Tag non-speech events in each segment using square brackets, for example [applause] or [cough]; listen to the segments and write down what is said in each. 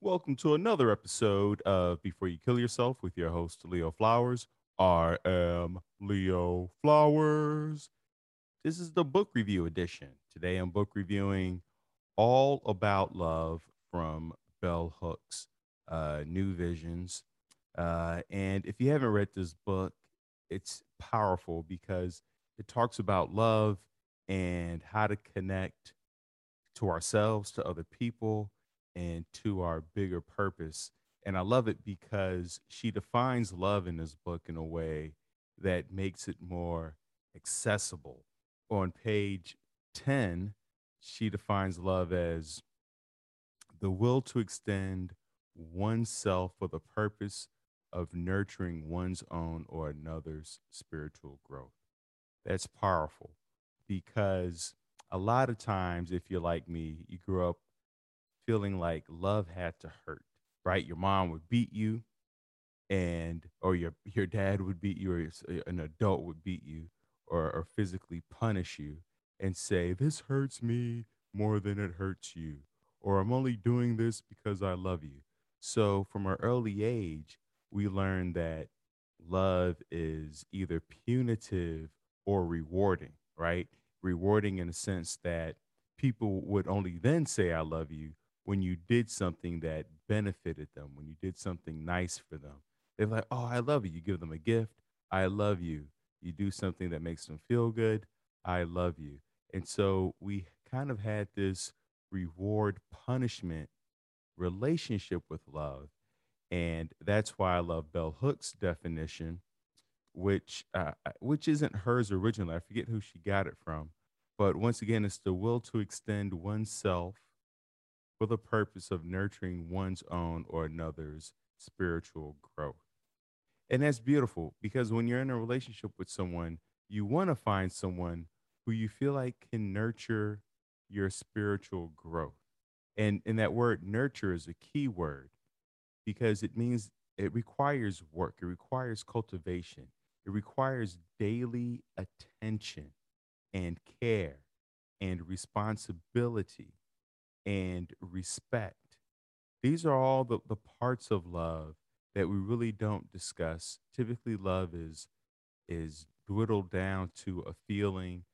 Welcome to another episode of Before You Kill Yourself with your host, Leo Flowers. I am Leo Flowers. This is the book review edition. Today I'm book reviewing All About Love from Bell Hooks, uh, New Visions. Uh, and if you haven't read this book, it's powerful because it talks about love and how to connect to ourselves, to other people, and to our bigger purpose. And I love it because she defines love in this book in a way that makes it more accessible. On page 10, she defines love as the will to extend oneself for the purpose of nurturing one's own or another's spiritual growth. That's powerful because a lot of times, if you're like me, you grew up feeling like love had to hurt, right? Your mom would beat you and or your your dad would beat you or uh, an adult would beat you or, or physically punish you and say this hurts me more than it hurts you or i'm only doing this because i love you so from an early age we learn that love is either punitive or rewarding right rewarding in the sense that people would only then say i love you when you did something that benefited them, when you did something nice for them. They're like, oh, I love you. You give them a gift. I love you. You do something that makes them feel good. I love you. And so we kind of had this reward punishment relationship with love. And that's why I love Bell Hook's definition, which uh, which isn't hers originally. I forget who she got it from. But once again, it's the will to extend oneself for the purpose of nurturing one's own or another's spiritual growth. And that's beautiful because when you're in a relationship with someone, you want to find someone who you feel like can nurture your spiritual growth. And, and that word nurture is a key word because it means it requires work, it requires cultivation, it requires daily attention and care and responsibility and respect. These are all the, the parts of love that we really don't discuss. Typically, love is is dwindled down to a feeling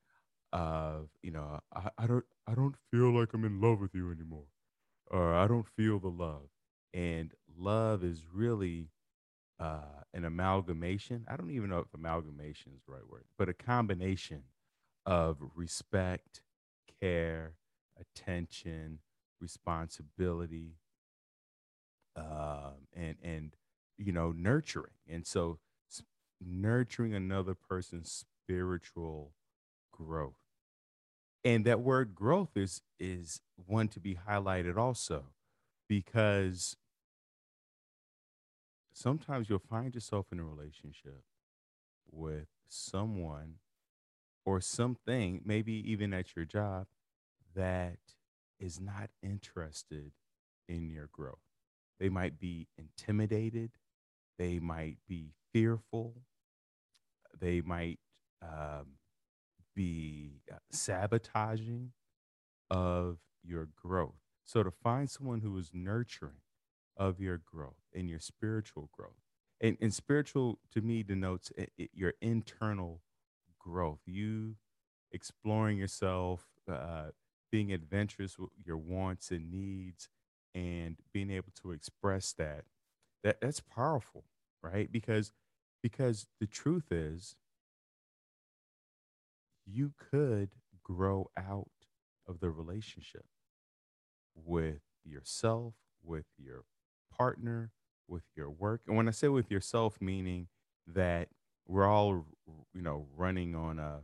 of, you know, I, I don't I don't feel like I'm in love with you anymore. Or I don't feel the love. And love is really uh, an amalgamation. I don't even know if amalgamation is the right word, but a combination of respect, care, attention, responsibility, uh, and and you know nurturing. And so, nurturing another person's spiritual growth. And that word growth is is one to be highlighted also, because sometimes you'll find yourself in a relationship with someone or something, maybe even at your job, that is not interested in your growth. They might be intimidated, they might be fearful, they might um, be uh, sabotaging of your growth. So, to find someone who is nurturing of your growth and your spiritual growth, and, and spiritual to me denotes it, it, your internal growth, you exploring yourself, uh, being adventurous with your wants and needs and being able to express that that that's powerful right? Because because the truth is you could grow out of the relationship with yourself with your partner with your work. And when i say with yourself meaning that we're all you know running on a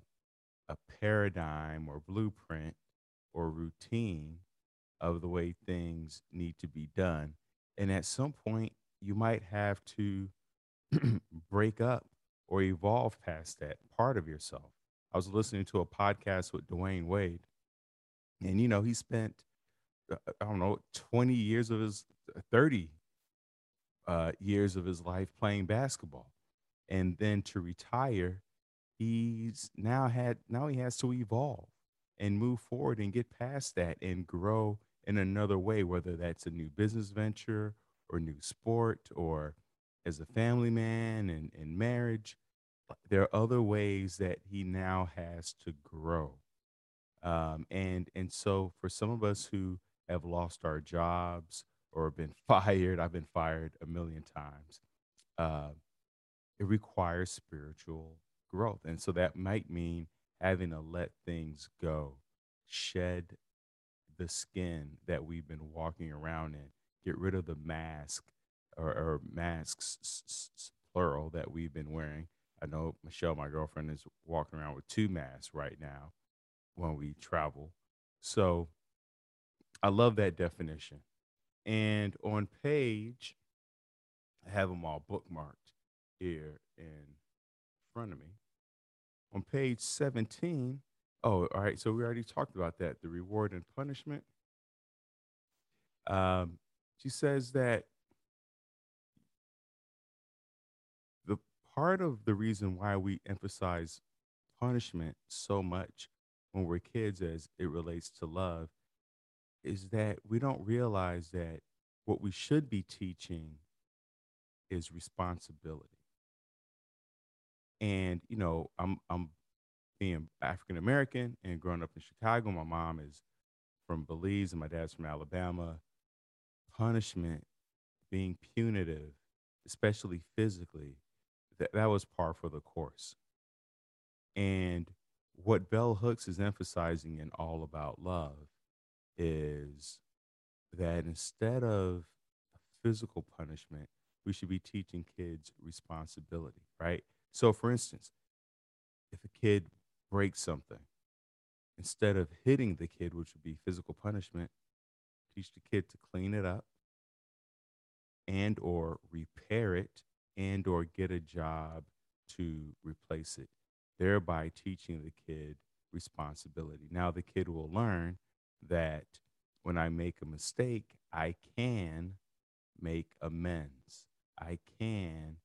a paradigm or blueprint or routine of the way things need to be done. And at some point, you might have to [clears throat] break up or evolve past that part of yourself. I was listening to a podcast with Dwyane Wade, and you know, he spent, uh, I don't know, 20 years of his, uh, 30 uh, years of his life playing basketball. And then to retire, he's now had, now he has to evolve and move forward and get past that and grow in another way, whether that's a new business venture or new sport or as a family man and in marriage. There are other ways that he now has to grow. Um, and and so for some of us who have lost our jobs or been [laughs] fired, I've been fired a million times. Uh, it requires spiritual growth, and so that might mean having to let things go, shed the skin that we've been walking around in, get rid of the mask or, or masks s- s- plural that we've been wearing. I know Michelle, my girlfriend, is walking around with two masks right now when we travel. So I love that definition. And on page, I have them all bookmarked here in front of me. On page 17, oh, all right. So we already talked about that the reward and punishment. Um, she says that the part of the reason why we emphasize punishment so much when we're kids as it relates to love is that we don't realize that what we should be teaching is responsibility. And you know, I'm I'm being African American and growing up in Chicago. My mom is from Belize and my dad's from Alabama. Punishment, being punitive, especially physically, that, that was par for the course. And what Bell Hooks is emphasizing in All About Love is that instead of physical punishment, we should be teaching kids responsibility, right? So, for instance, if a kid breaks something, instead of hitting the kid, which would be physical punishment, teach the kid to clean it up and or repair it and or get a job to replace it thereby teaching the kid responsibility. Now the kid will learn that when i make a mistake i can make amends. I can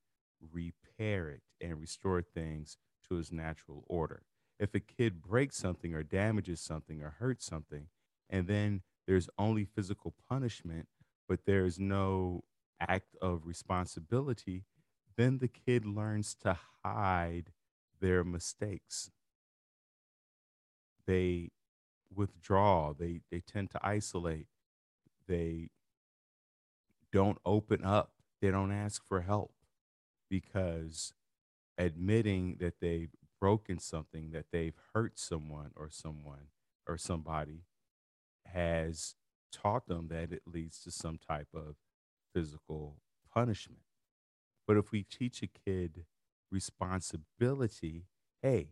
repair it and restore things to its natural order. If a kid breaks something or damages something or hurts something and then there's only physical punishment but there's no act of responsibility, then the kid learns to hide their mistakes. They withdraw, they, they tend to isolate, they don't open up, they don't ask for help because admitting that they've broken something, that they've hurt someone or someone or somebody has taught them that it leads to some type of physical punishment. But if we teach a kid responsibility, hey,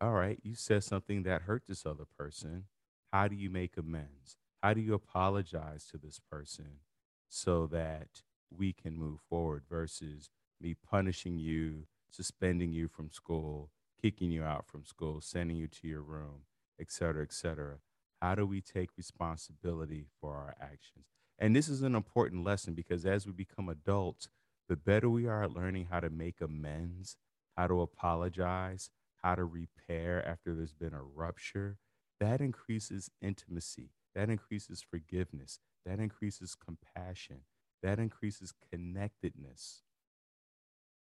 all right, you said something that hurt this other person. How do you make amends? How do you apologize to this person so that we can move forward versus me punishing you, suspending you from school, kicking you out from school, sending you to your room, et cetera, et cetera? How do we take responsibility for our actions? And this is an important lesson because as we become adults, the better we are at learning how to make amends, how to apologize, how to repair after there's been a rupture, that increases intimacy, that increases forgiveness, that increases compassion, that increases connectedness.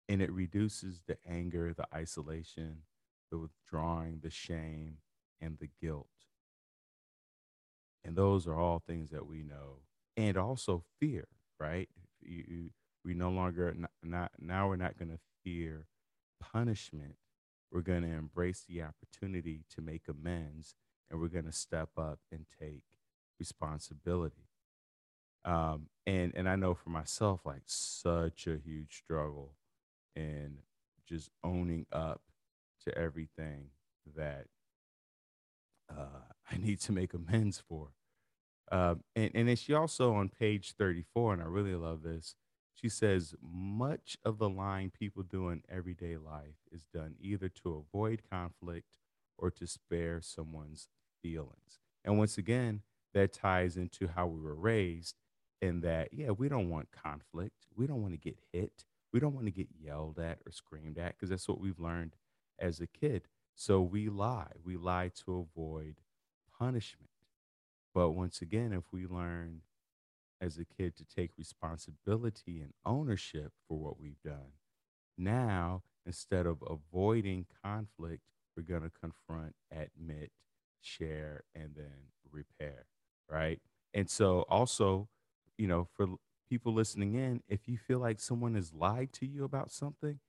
And it reduces the anger, the isolation, the withdrawing, the shame, and the guilt. And those are all things that we know and also fear, right? You, you, we no longer not, not now we're not going to fear punishment. We're going to embrace the opportunity to make amends, and we're going to step up and take responsibility. Um, and and I know for myself, like such a huge struggle in just owning up to everything that uh, I need to make amends for. Um, and, and then she also on page 34, and I really love this. She says, much of the lying people do in everyday life is done either to avoid conflict or to spare someone's feelings. And once again, that ties into how we were raised in that, yeah, we don't want conflict. We don't want to get hit. We don't want to get yelled at or screamed at because that's what we've learned as a kid. So we lie. We lie to avoid punishment. But once again, if we learn as a kid to take responsibility and ownership for what we've done, now instead of avoiding conflict, we're going to confront, admit, share, and then repair. Right. And so, also, you know, for people listening in, if you feel like someone has lied to you about something,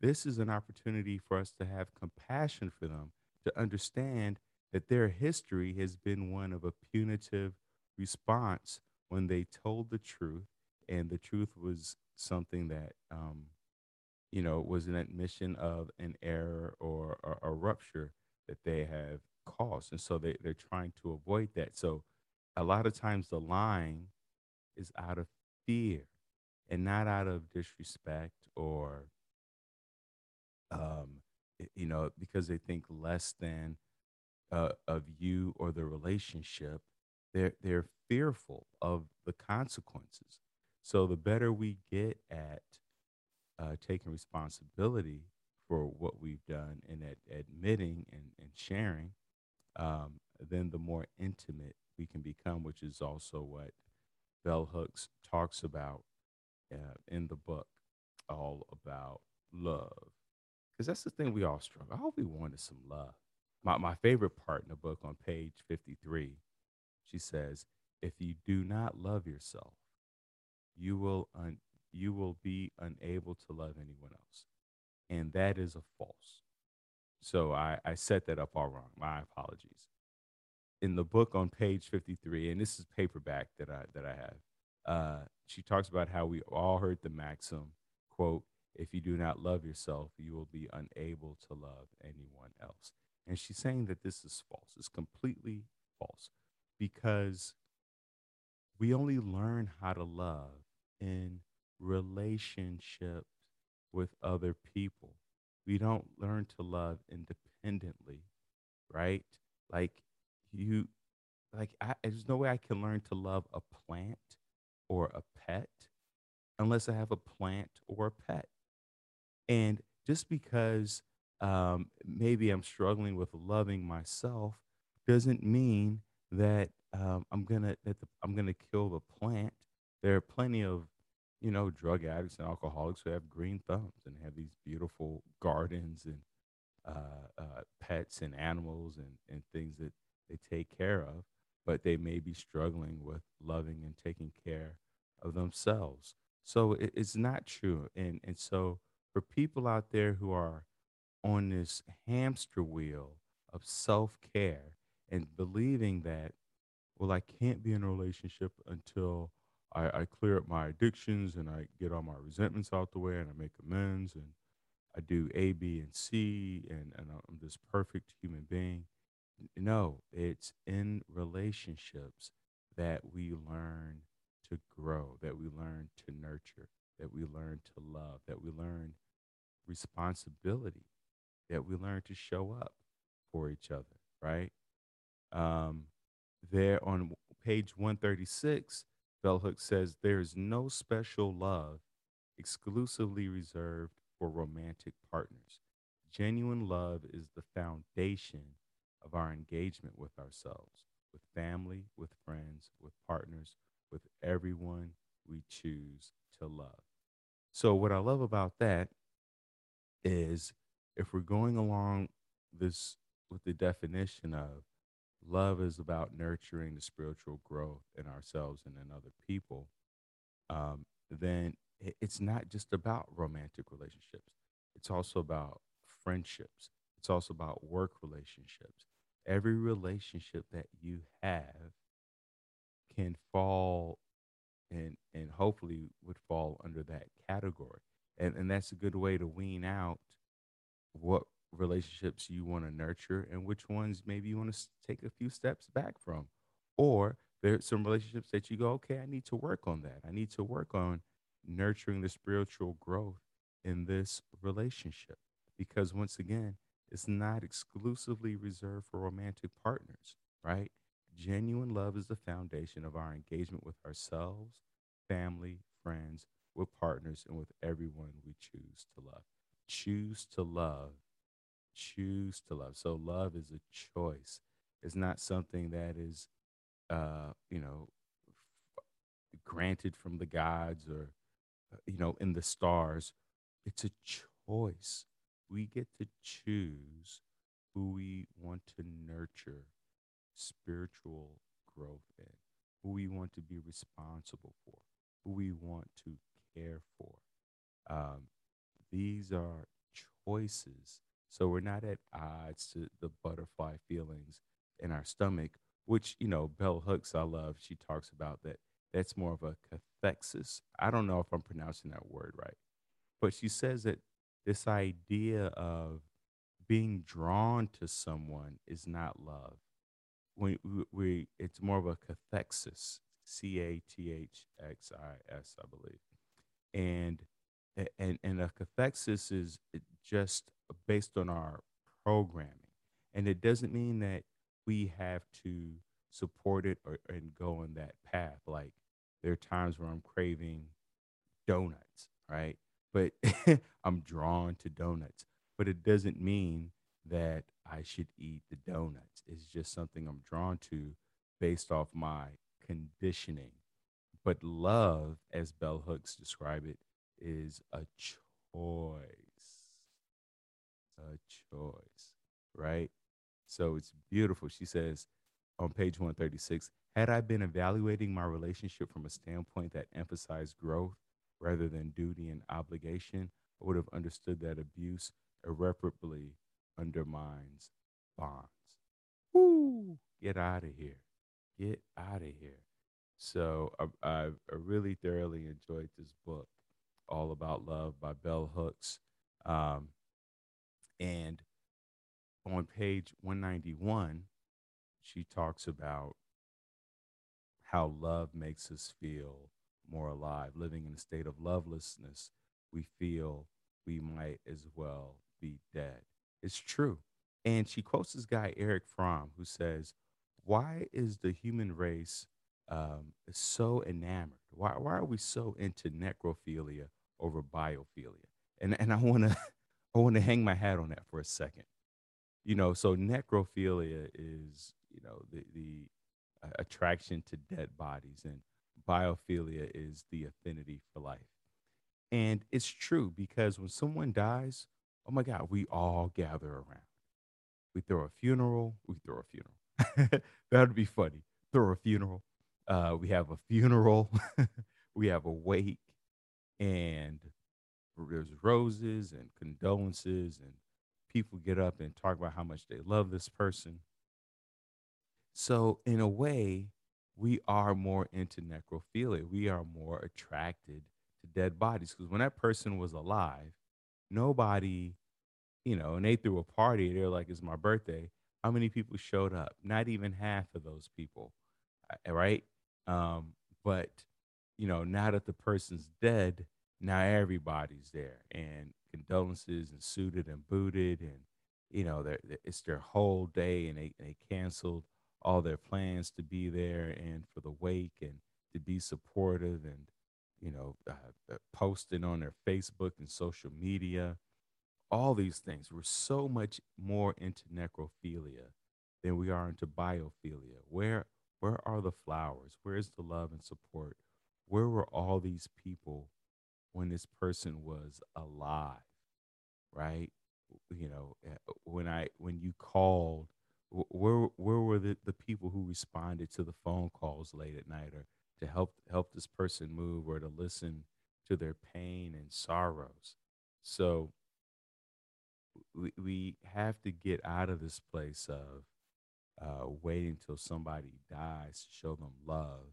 this is an opportunity for us to have compassion for them, to understand that their history has been one of a punitive response when they told the truth, and the truth was something that, um, you know, was an admission of an error or a, a rupture that they have caused. And so they, they're trying to avoid that. So a lot of times the lying is out of fear and not out of disrespect or um you know because they think less than uh, of you or the relationship they're they're fearful of the consequences. So the better we get at uh, taking responsibility for what we've done and at admitting and, and sharing um, then the more intimate we can become which is also what bell hooks talks about uh, in the book all about love because that's the thing we all struggle. I hope we wanted some love. My my favorite part in the book on page 53, she says, if you do not love yourself, you will un, you will be unable to love anyone else. And that is a false. So I, I set that up all wrong. My apologies. In the book on page 53, and this is paperback that I that I have, uh, she talks about how we all heard the maxim, quote, if you do not love yourself, you will be unable to love anyone else. And she's saying that this is false. It's completely false because we only learn how to love in relationships with other people. We don't learn to love independently, right? Like you, like I, there's no way I can learn to love a plant or a pet unless I have a plant or a pet. And just because um, maybe I'm struggling with loving myself doesn't mean that um, I'm gonna that the, I'm gonna kill the plant. There are plenty of you know drug addicts and alcoholics who have green thumbs and have these beautiful gardens and uh, uh, pets and animals and, and things that they take care of, but they may be struggling with loving and taking care of themselves. So it, it's not true, and and so for people out there who are on this hamster wheel of self care and believing that, well, I can't be in a relationship until I, I clear up my addictions and I get all my resentments out the way and I make amends and I do A, B, and C and, and I'm this perfect human being. No, it's in relationships that we learn to grow, that we learn to nurture, that we learn to love, that we learn responsibility that we learn to show up for each other, right? Um, there on page 136, Bell Hooks says there is no special love exclusively reserved for romantic partners. Genuine love is the foundation of our engagement with ourselves, with family, with friends, with partners, with everyone we choose to love. So, what I love about that is if we're going along this with the definition of love is about nurturing the spiritual growth in ourselves and in other people, um, then it's not just about romantic relationships. It's also about friendships. It's also about work relationships. Every relationship that you have can fall and and hopefully would fall under that category. And and that's a good way to wean out what relationships you want to nurture and which ones maybe you want to take a few steps back from. Or there's some relationships that you go okay i need to work on that. I need to work on nurturing the spiritual growth in this relationship. Because once again it's not exclusively reserved for romantic partners right genuine love is the foundation of our engagement with ourselves family friends with partners and with everyone we choose to love. Choose to love. Choose to love. So, love is a choice. It's not something that is uh, you know, granted from the gods or, uh, you know, in the stars. It's a choice. We get to choose who we want to nurture spiritual growth in, who we want to be responsible for, who we want to care for. Um, these are choices. So we're not at odds to the butterfly feelings in our stomach, which, you know, Bell Hooks, I love. She talks about that. That's more of a cathexis. I don't know if I'm pronouncing that word right, but she says that this idea of being drawn to someone is not love. When we, we it's more of a cathexis, C A T H X I S, I believe, and and and a cathexis is just based on our programming, and it doesn't mean that we have to support it or and go on that path. Like there are times where I'm craving donuts, right? But [laughs] I'm drawn to donuts. But it doesn't mean that I should eat the donuts. It's just something I'm drawn to based off my conditioning. But love, as Bell Hooks describe it, is a choice. A choice, right? So it's beautiful. She says on page 136 Had I been evaluating my relationship from a standpoint that emphasized growth rather than duty and obligation, I would have understood that abuse irreparably undermines bonds. Woo! Get out of here. Get out of here. So I, I, really thoroughly enjoyed this book, All About Love by Bell Hooks. Um, and on page 191, she talks about how love makes us feel more alive. Living in a state of lovelessness, we feel we might as well be dead. It's true. And she quotes this guy, Erich Fromm, who says, Why is the human race um, so enamored? Why, why are we so into necrophilia over biophilia? And, and I want to [laughs] I want to hang my hat on that for a second. You know, so necrophilia is, you know, the, the uh, attraction to dead bodies, and biophilia is the affinity for life. And it's true because when someone dies, oh my God, we all gather around. We throw a funeral, we throw a funeral. [laughs] that would be funny. Throw a funeral. Uh, we have a funeral, [laughs] we have a wake, and there's roses and condolences, and people get up and talk about how much they love this person. So, in a way, we are more into necrophilia. We are more attracted to dead bodies because when that person was alive, nobody, you know, and they threw a party. They're like, "It's my birthday." How many people showed up? Not even half of those people, uh, right? Um, but you know, now that the person's dead, now everybody's there, and condolences and suited and booted, and you know, they're, it's their whole day, and they they canceled all their plans to be there and for the wake and to be supportive and you know uh, uh posting on their Facebook and social media all these things. We're so much more into necrophilia than we are into biophilia. Where where are the flowers? Where is the love and support? Where were all these people when this person was alive? Right? You know, eh, when I when you called, where where were the, the people who responded to the phone calls late at night or to help help this person move or to listen to their pain and sorrows? So we, we have to get out of this place of uh, waiting till somebody dies to show them love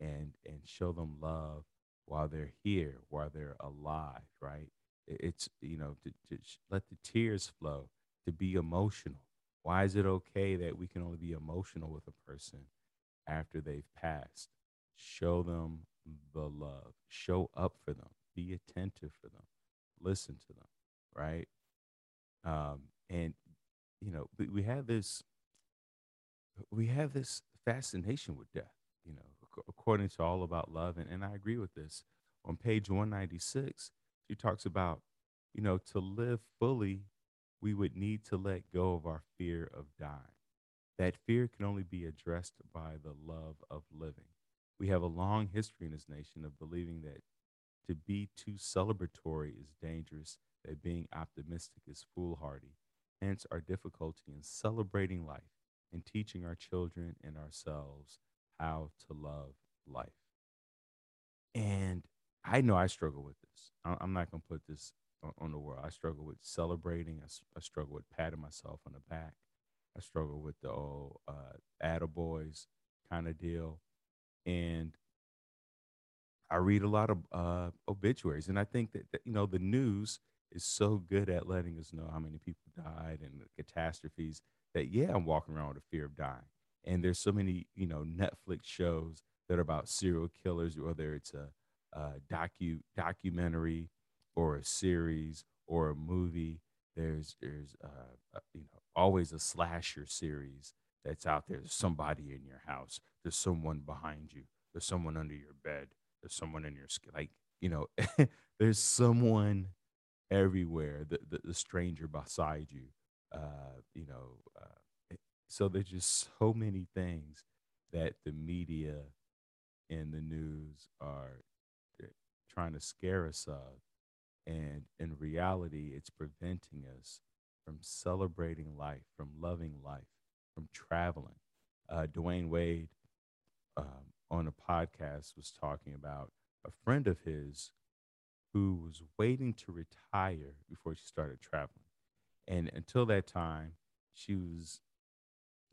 and and show them love while they're here while they're alive right it's you know to, to let the tears flow to be emotional why is it okay that we can only be emotional with a person after they've passed? Show them the love. Show up for them. Be attentive for them. Listen to them right? Um, and you know we, have this we have this fascination with death you know according to all about love. And, and i agree with this. On page 196 she talks about you know to live fully we would need to let go of our fear of dying that fear can only be addressed by the love of living. We have a long history in this nation of believing that to be too celebratory is dangerous, that being optimistic is foolhardy. Hence, our difficulty in celebrating life and teaching our children and ourselves how to love life. And I know I struggle with this. I'm not going to put this on the world. I struggle with celebrating. I, struggle with patting myself on the back. I struggle with the old uh, attaboys kind of deal. And I read a lot of uh, obituaries, and I think that, that, you know the news is so good at letting us know how many people died and the catastrophes that yeah, I'm walking around with a fear of dying. And there's so many you know Netflix shows that are about serial killers, whether it's a, a docu documentary or a series or a movie. There's there's uh, uh, you know always a slasher series that's out there. There's somebody in your house. There's someone behind you. There's someone under your bed. There's someone in your skin. Like you know, [laughs] there's someone everywhere. The, the, the stranger beside you. Uh, you know, uh, so there's just so many things that the media and the news are eh, trying to scare us of and in reality, it's preventing us from celebrating life, from loving life, from traveling. Uh, Dwyane Wade um, on a podcast was talking about a friend of his who was waiting to retire before she started traveling. And until that time, she was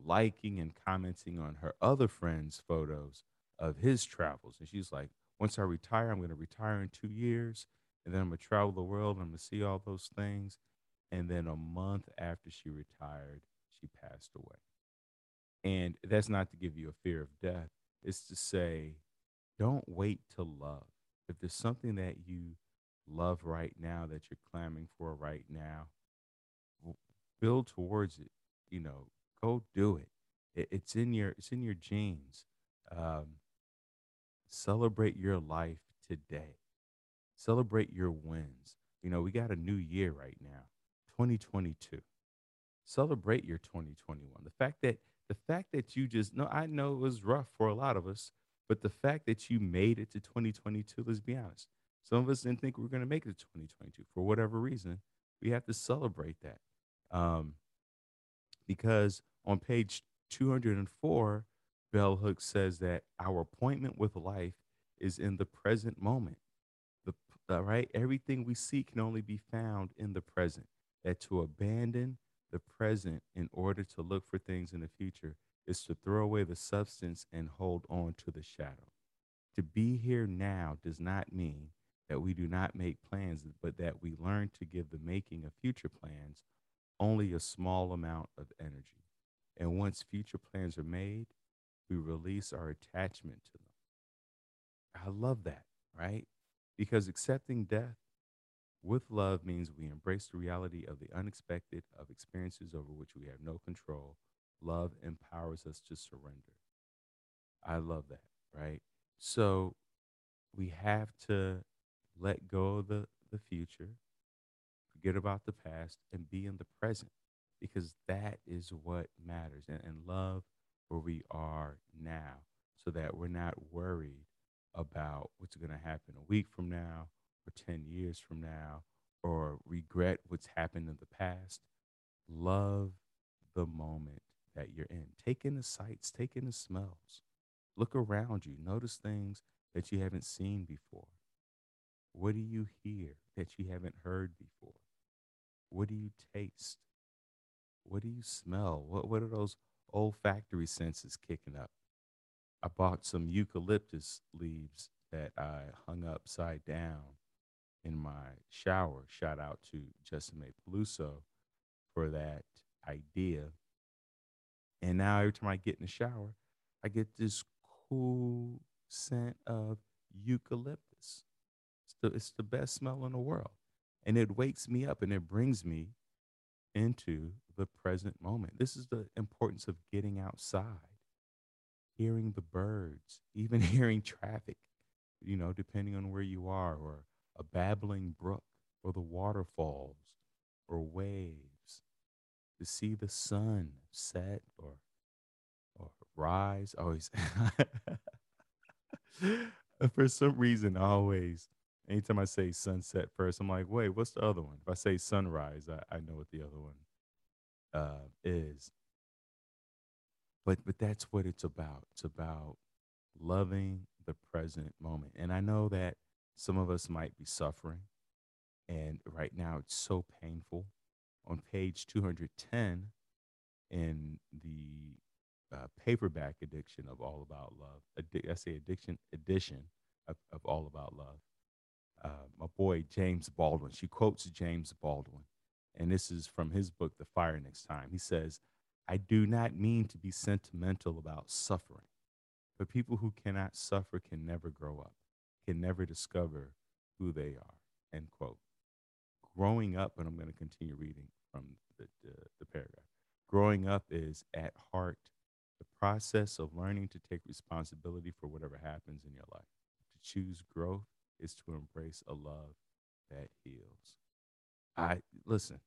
liking and commenting on her other friends' photos of his travels. And she's like, once I retire, I'm going to retire in two years and then I'm gonna travel the world. I'm gonna see all those things. And then a month after she retired, she passed away. And that's not to give you a fear of death. It's to say, don't wait to love. If there's something that you love right now that you're clamoring for right now, build towards it. You know, go do it. it it's in your it's in your genes. Um, celebrate your life today. Celebrate your wins. You know, we got a new year right now, 2022. Celebrate your 2021. The fact that the fact that you just no, I know it was rough for a lot of us, but the fact that you made it to 2022, let's be honest. Some of us didn't think we were going to make it to 2022 for whatever reason. We have to celebrate that. Um, because on page 204, Bell Hooks says that our appointment with life is in the present moment uh, right? Everything we seek can only be found in the present. That to abandon the present in order to look for things in the future is to throw away the substance and hold on to the shadow. To be here now does not mean that we do not make plans, but that we learn to give the making of future plans only a small amount of energy. And once future plans are made, we release our attachment to them. I love that, right? Because accepting death with love means we embrace the reality of the unexpected, of experiences over which we have no control. Love empowers us to surrender. I love that, right? So we have to let go of the, the future, forget about the past, and be in the present because that is what matters. And, and love where we are now so that we're not worried about what's going to happen a week from now or 10 years from now or regret what's happened in the past. Love the moment that you're in. Take in the sights, take in the smells. Look around you. Notice things that you haven't seen before. What do you hear that you haven't heard before? What do you taste? What do you smell? What, what are those olfactory senses kicking up? I bought some eucalyptus leaves that I hung upside down in my shower. Shout out to Justin May Peluso for that idea. And now every time I get in the shower, I get this cool scent of eucalyptus. It's the, it's the best smell in the world. And it wakes me up and it brings me into the present moment. This is the importance of getting outside hearing the birds, even [laughs] hearing traffic, you know, depending on where you are, or a babbling brook, or the waterfalls, or waves, to see the sun set or or rise. Always. [laughs] For some reason, always, anytime I say sunset first, I'm like, wait, what's the other one? If I say sunrise, I, I know what the other one uh, is. But but that's what it's about. It's about loving the present moment. And I know that some of us might be suffering, and right now it's so painful. On page 210 in the uh, paperback edition of All About Love, addi- I say addiction edition of, of All About Love, uh, my boy James Baldwin, she quotes James Baldwin, and this is from his book, The Fire Next Time. He says, I do not mean to be sentimental about suffering. But people who cannot suffer can never grow up, can never discover who they are. End quote. Growing up, and I'm going to continue reading from the, the, the paragraph. Growing up is at heart the process of learning to take responsibility for whatever happens in your life. To choose growth is to embrace a love that heals. I listen.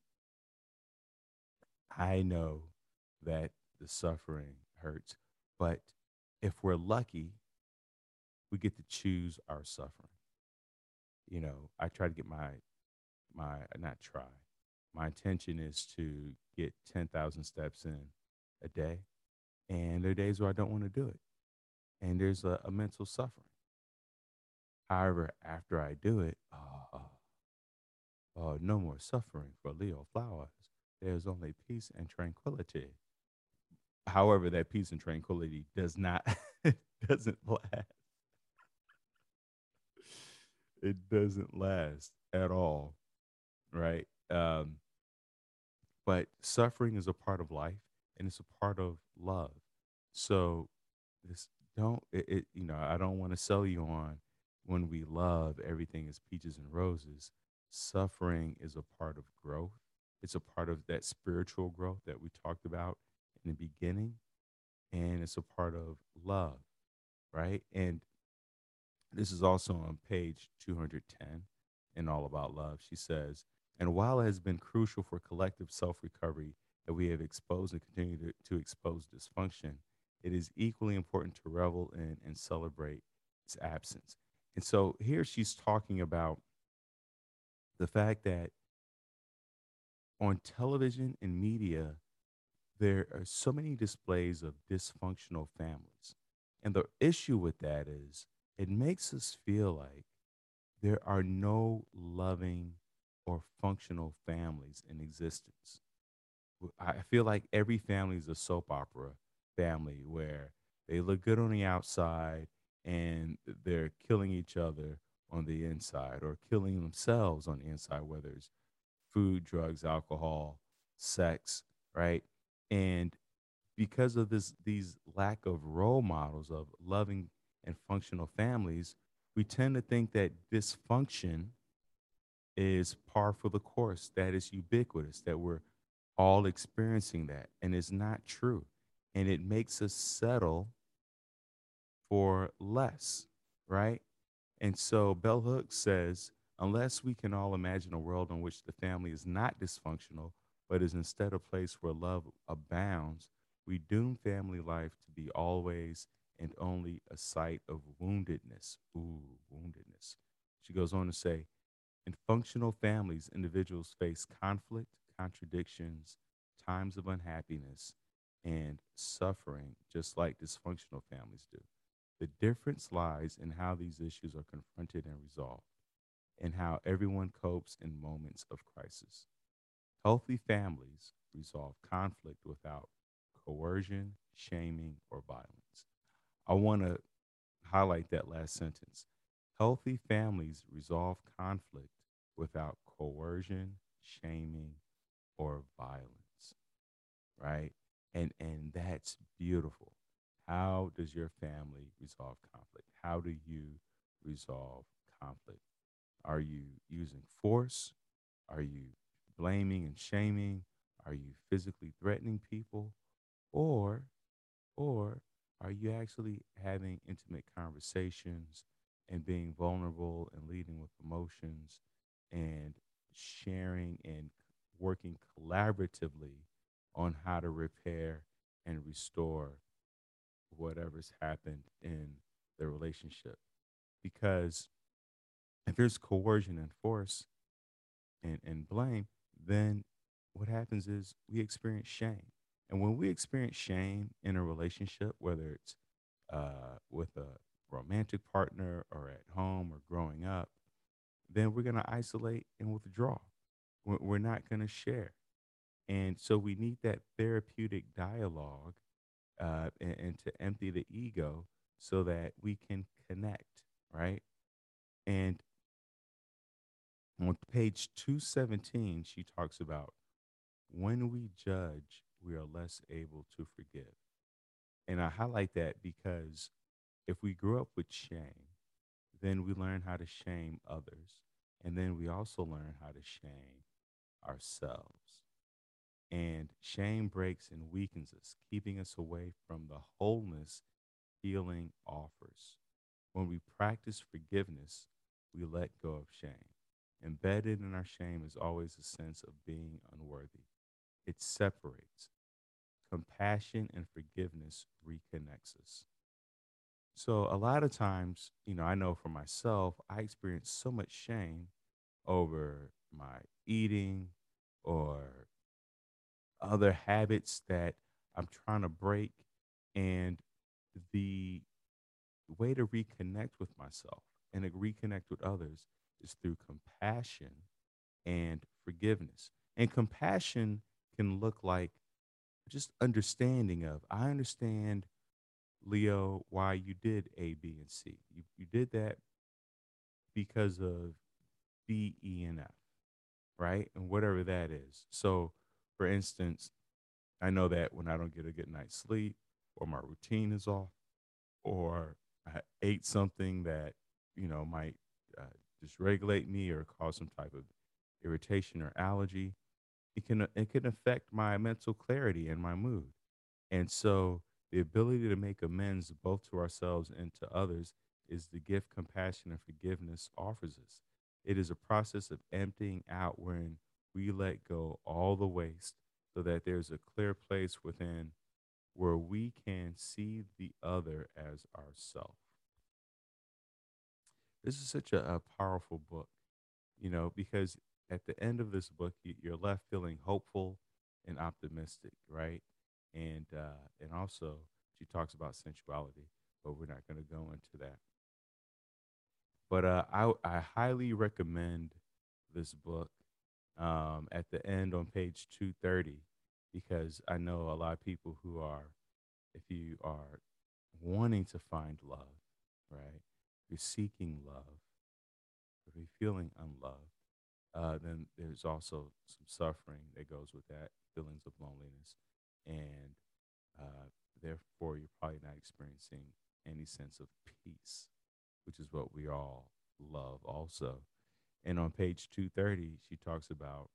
I know that the suffering hurts, but if we're lucky, we get to choose our suffering. You know, I try to get my my not try. My intention is to get 10,000 steps in a day. And there are days where I don't want to do it. And there's a, a mental suffering. However, after I do it, uh, uh, no more suffering for Leo Flowers. There's only peace and tranquility. However, that peace and tranquility does not [laughs] doesn't last. It doesn't last at all, right? Um, but suffering is a part of life, and it's a part of love. So this don't it, it you know I don't want to sell you on when we love everything is peaches and roses. Suffering is a part of growth. It's a part of that spiritual growth that we talked about in the beginning, and it's a part of love, right? And this is also on page 210 in All About Love. She says, and while it has been crucial for collective self recovery that we have exposed and continue to, to expose dysfunction, it is equally important to revel in and celebrate its absence. And so here she's talking about the fact that on television and media, there are so many displays of dysfunctional families. And the issue with that is it makes us feel like there are no loving or functional families in existence. I feel like every family is a soap opera family where they look good on the outside and they're killing each other on the inside or killing themselves on the inside, whether it's food, drugs, alcohol, sex, right? And because of this these lack of role models of loving and functional families, we tend to think that dysfunction is par for the course, that is ubiquitous, that we're all experiencing that. And it's not true. And it makes us settle for less, right? And so Bell Hooks says, unless we can all imagine a world in which the family is not dysfunctional, but is instead a place where love abounds, we doom family life to be always and only a site of woundedness. Ooh, woundedness. She goes on to say, in functional families, individuals face conflict, contradictions, times of unhappiness, and suffering, just like dysfunctional families do. The difference lies in how these issues are confronted and resolved, and how everyone copes in moments of crisis. Healthy families resolve conflict without coercion, shaming, or violence. I want to highlight that last sentence. Healthy families resolve conflict without coercion, shaming, or violence. Right? And and that's beautiful. How does your family resolve conflict? How do you resolve conflict? Are you using force? Are you blaming and shaming? Are you physically threatening people? Or or are you actually having intimate conversations and being vulnerable and leading with emotions and sharing and working collaboratively on how to repair and restore whatever's happened in the relationship. Because if there's coercion and force and, and blame, then what happens is we experience shame. And when we experience shame in a relationship, whether it's uh, with a romantic partner or at home or growing up, then we're going to isolate and withdraw. We're, not going to share. And so we need that therapeutic dialogue uh, and, and to empty the ego so that we can connect, right? And on page 217, she talks about when we judge, we are less able to forgive. And I highlight that because if we grew up with shame, then we learn how to shame others. And then we also learn how to shame ourselves. And shame breaks and weakens us, keeping us away from the wholeness healing offers. When we practice forgiveness, we let go of shame. Embedded in our shame is always a sense of being unworthy. It separates. Compassion and forgiveness reconnects us. So, a lot of times, you know, I know for myself, I experience so much shame over my eating or other habits that I'm trying to break. And the way to reconnect with myself and to reconnect with others is through compassion and forgiveness. And compassion can look like just understanding of, I understand, Leo, why you did A, B, and C. You, you did that because of B, E, and F, right? And whatever that is. So, for instance, I know that when I don't get a good night's sleep or my routine is off or I ate something that, you know, might uh, dysregulate me or cause some type of irritation or allergy, it can it can affect my mental clarity and my mood. And so the ability to make amends both to ourselves and to others is the gift compassion and forgiveness offers us. It is a process of emptying out wherein we let go all the waste so that there's a clear place within where we can see the other as ourself. This is such a, a powerful book, you know, because at the end of this book, you, you're left feeling hopeful and optimistic, right? And uh, and also she talks about sensuality, but we're not going to go into that. But uh, I I highly recommend this book. Um, at the end on page 230, because I know a lot of people who are, if you are wanting to find love, right? You're seeking love, if you're feeling unloved, uh, then there's also some suffering that goes with that, feelings of loneliness. And uh, therefore, you're probably not experiencing any sense of peace, which is what we all love also. And on page 230, she talks about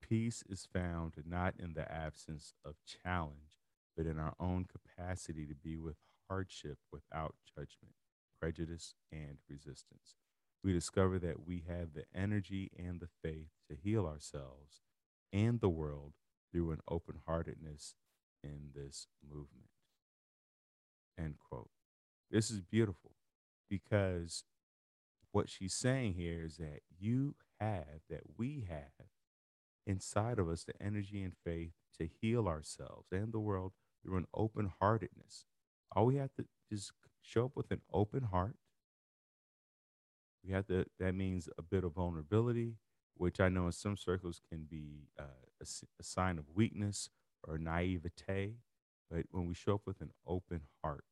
peace is found not in the absence of challenge, but in our own capacity to be with hardship without judgment, prejudice, and resistance we discover that we have the energy and the faith to heal ourselves and the world through an open heartedness in this movement. End quote. This is beautiful because what she's saying here is that you have, that we have inside of us the energy and faith to heal ourselves and the world through an open heartedness. All we have to just show up with an open heart we have to, that means a bit of vulnerability, which I know in some circles can be uh, a, a sign of weakness or naivete. But when we show up with an open heart,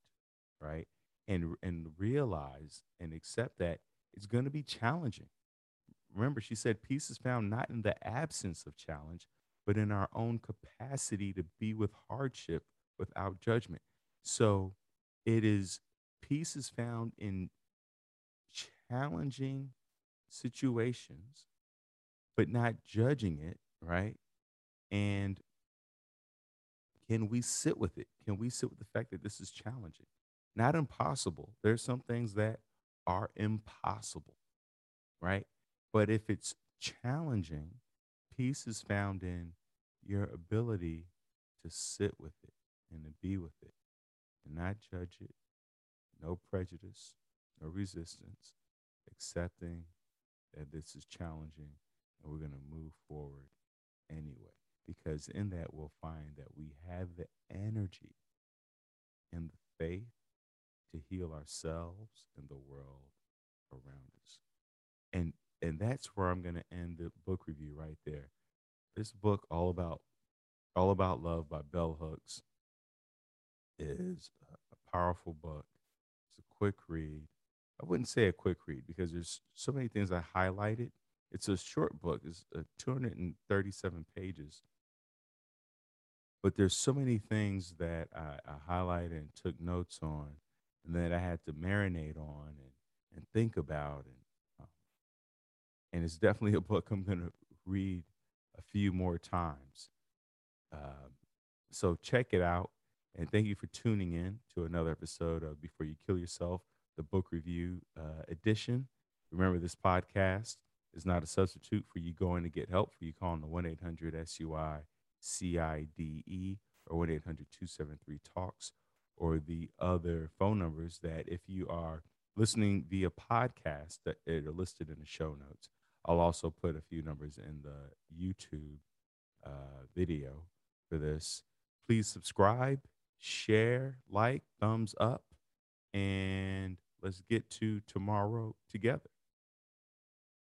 right, and and realize and accept that it's going to be challenging. Remember, she said peace is found not in the absence of challenge, but in our own capacity to be with hardship without judgment. So it is peace is found in challenging situations, but not judging it, right? And can we sit with it? Can we sit with the fact that this is challenging? Not impossible. There's some things that are impossible, right? But if it's challenging, peace is found in your ability to sit with it and to be with it and not judge it. No prejudice, no resistance, accepting that this is challenging and we're going to move forward anyway. Because in that, we'll find that we have the energy and the faith to heal ourselves and the world around us. And and that's where I'm going to end the book review right there. This book all about all about love by Bell Hooks is a powerful book. Quick read. I wouldn't say a quick read because there's so many things I highlighted. It's a short book. It's uh, 237 pages. But there's so many things that I, I highlighted and took notes on and that I had to marinate on and, and think about. And, um, and it's definitely a book I'm going to read a few more times. Um, so check it out. And thank you for tuning in to another episode of Before You Kill Yourself, the book review uh, edition. Remember, this podcast is not a substitute for you going to get help, for you calling the 1 800 SUI CIDE or 1 800 273 TALKS or the other phone numbers that if you are listening via podcast that are listed in the show notes. I'll also put a few numbers in the YouTube uh, video for this. Please subscribe, share, like, thumbs up, and let's get to tomorrow together.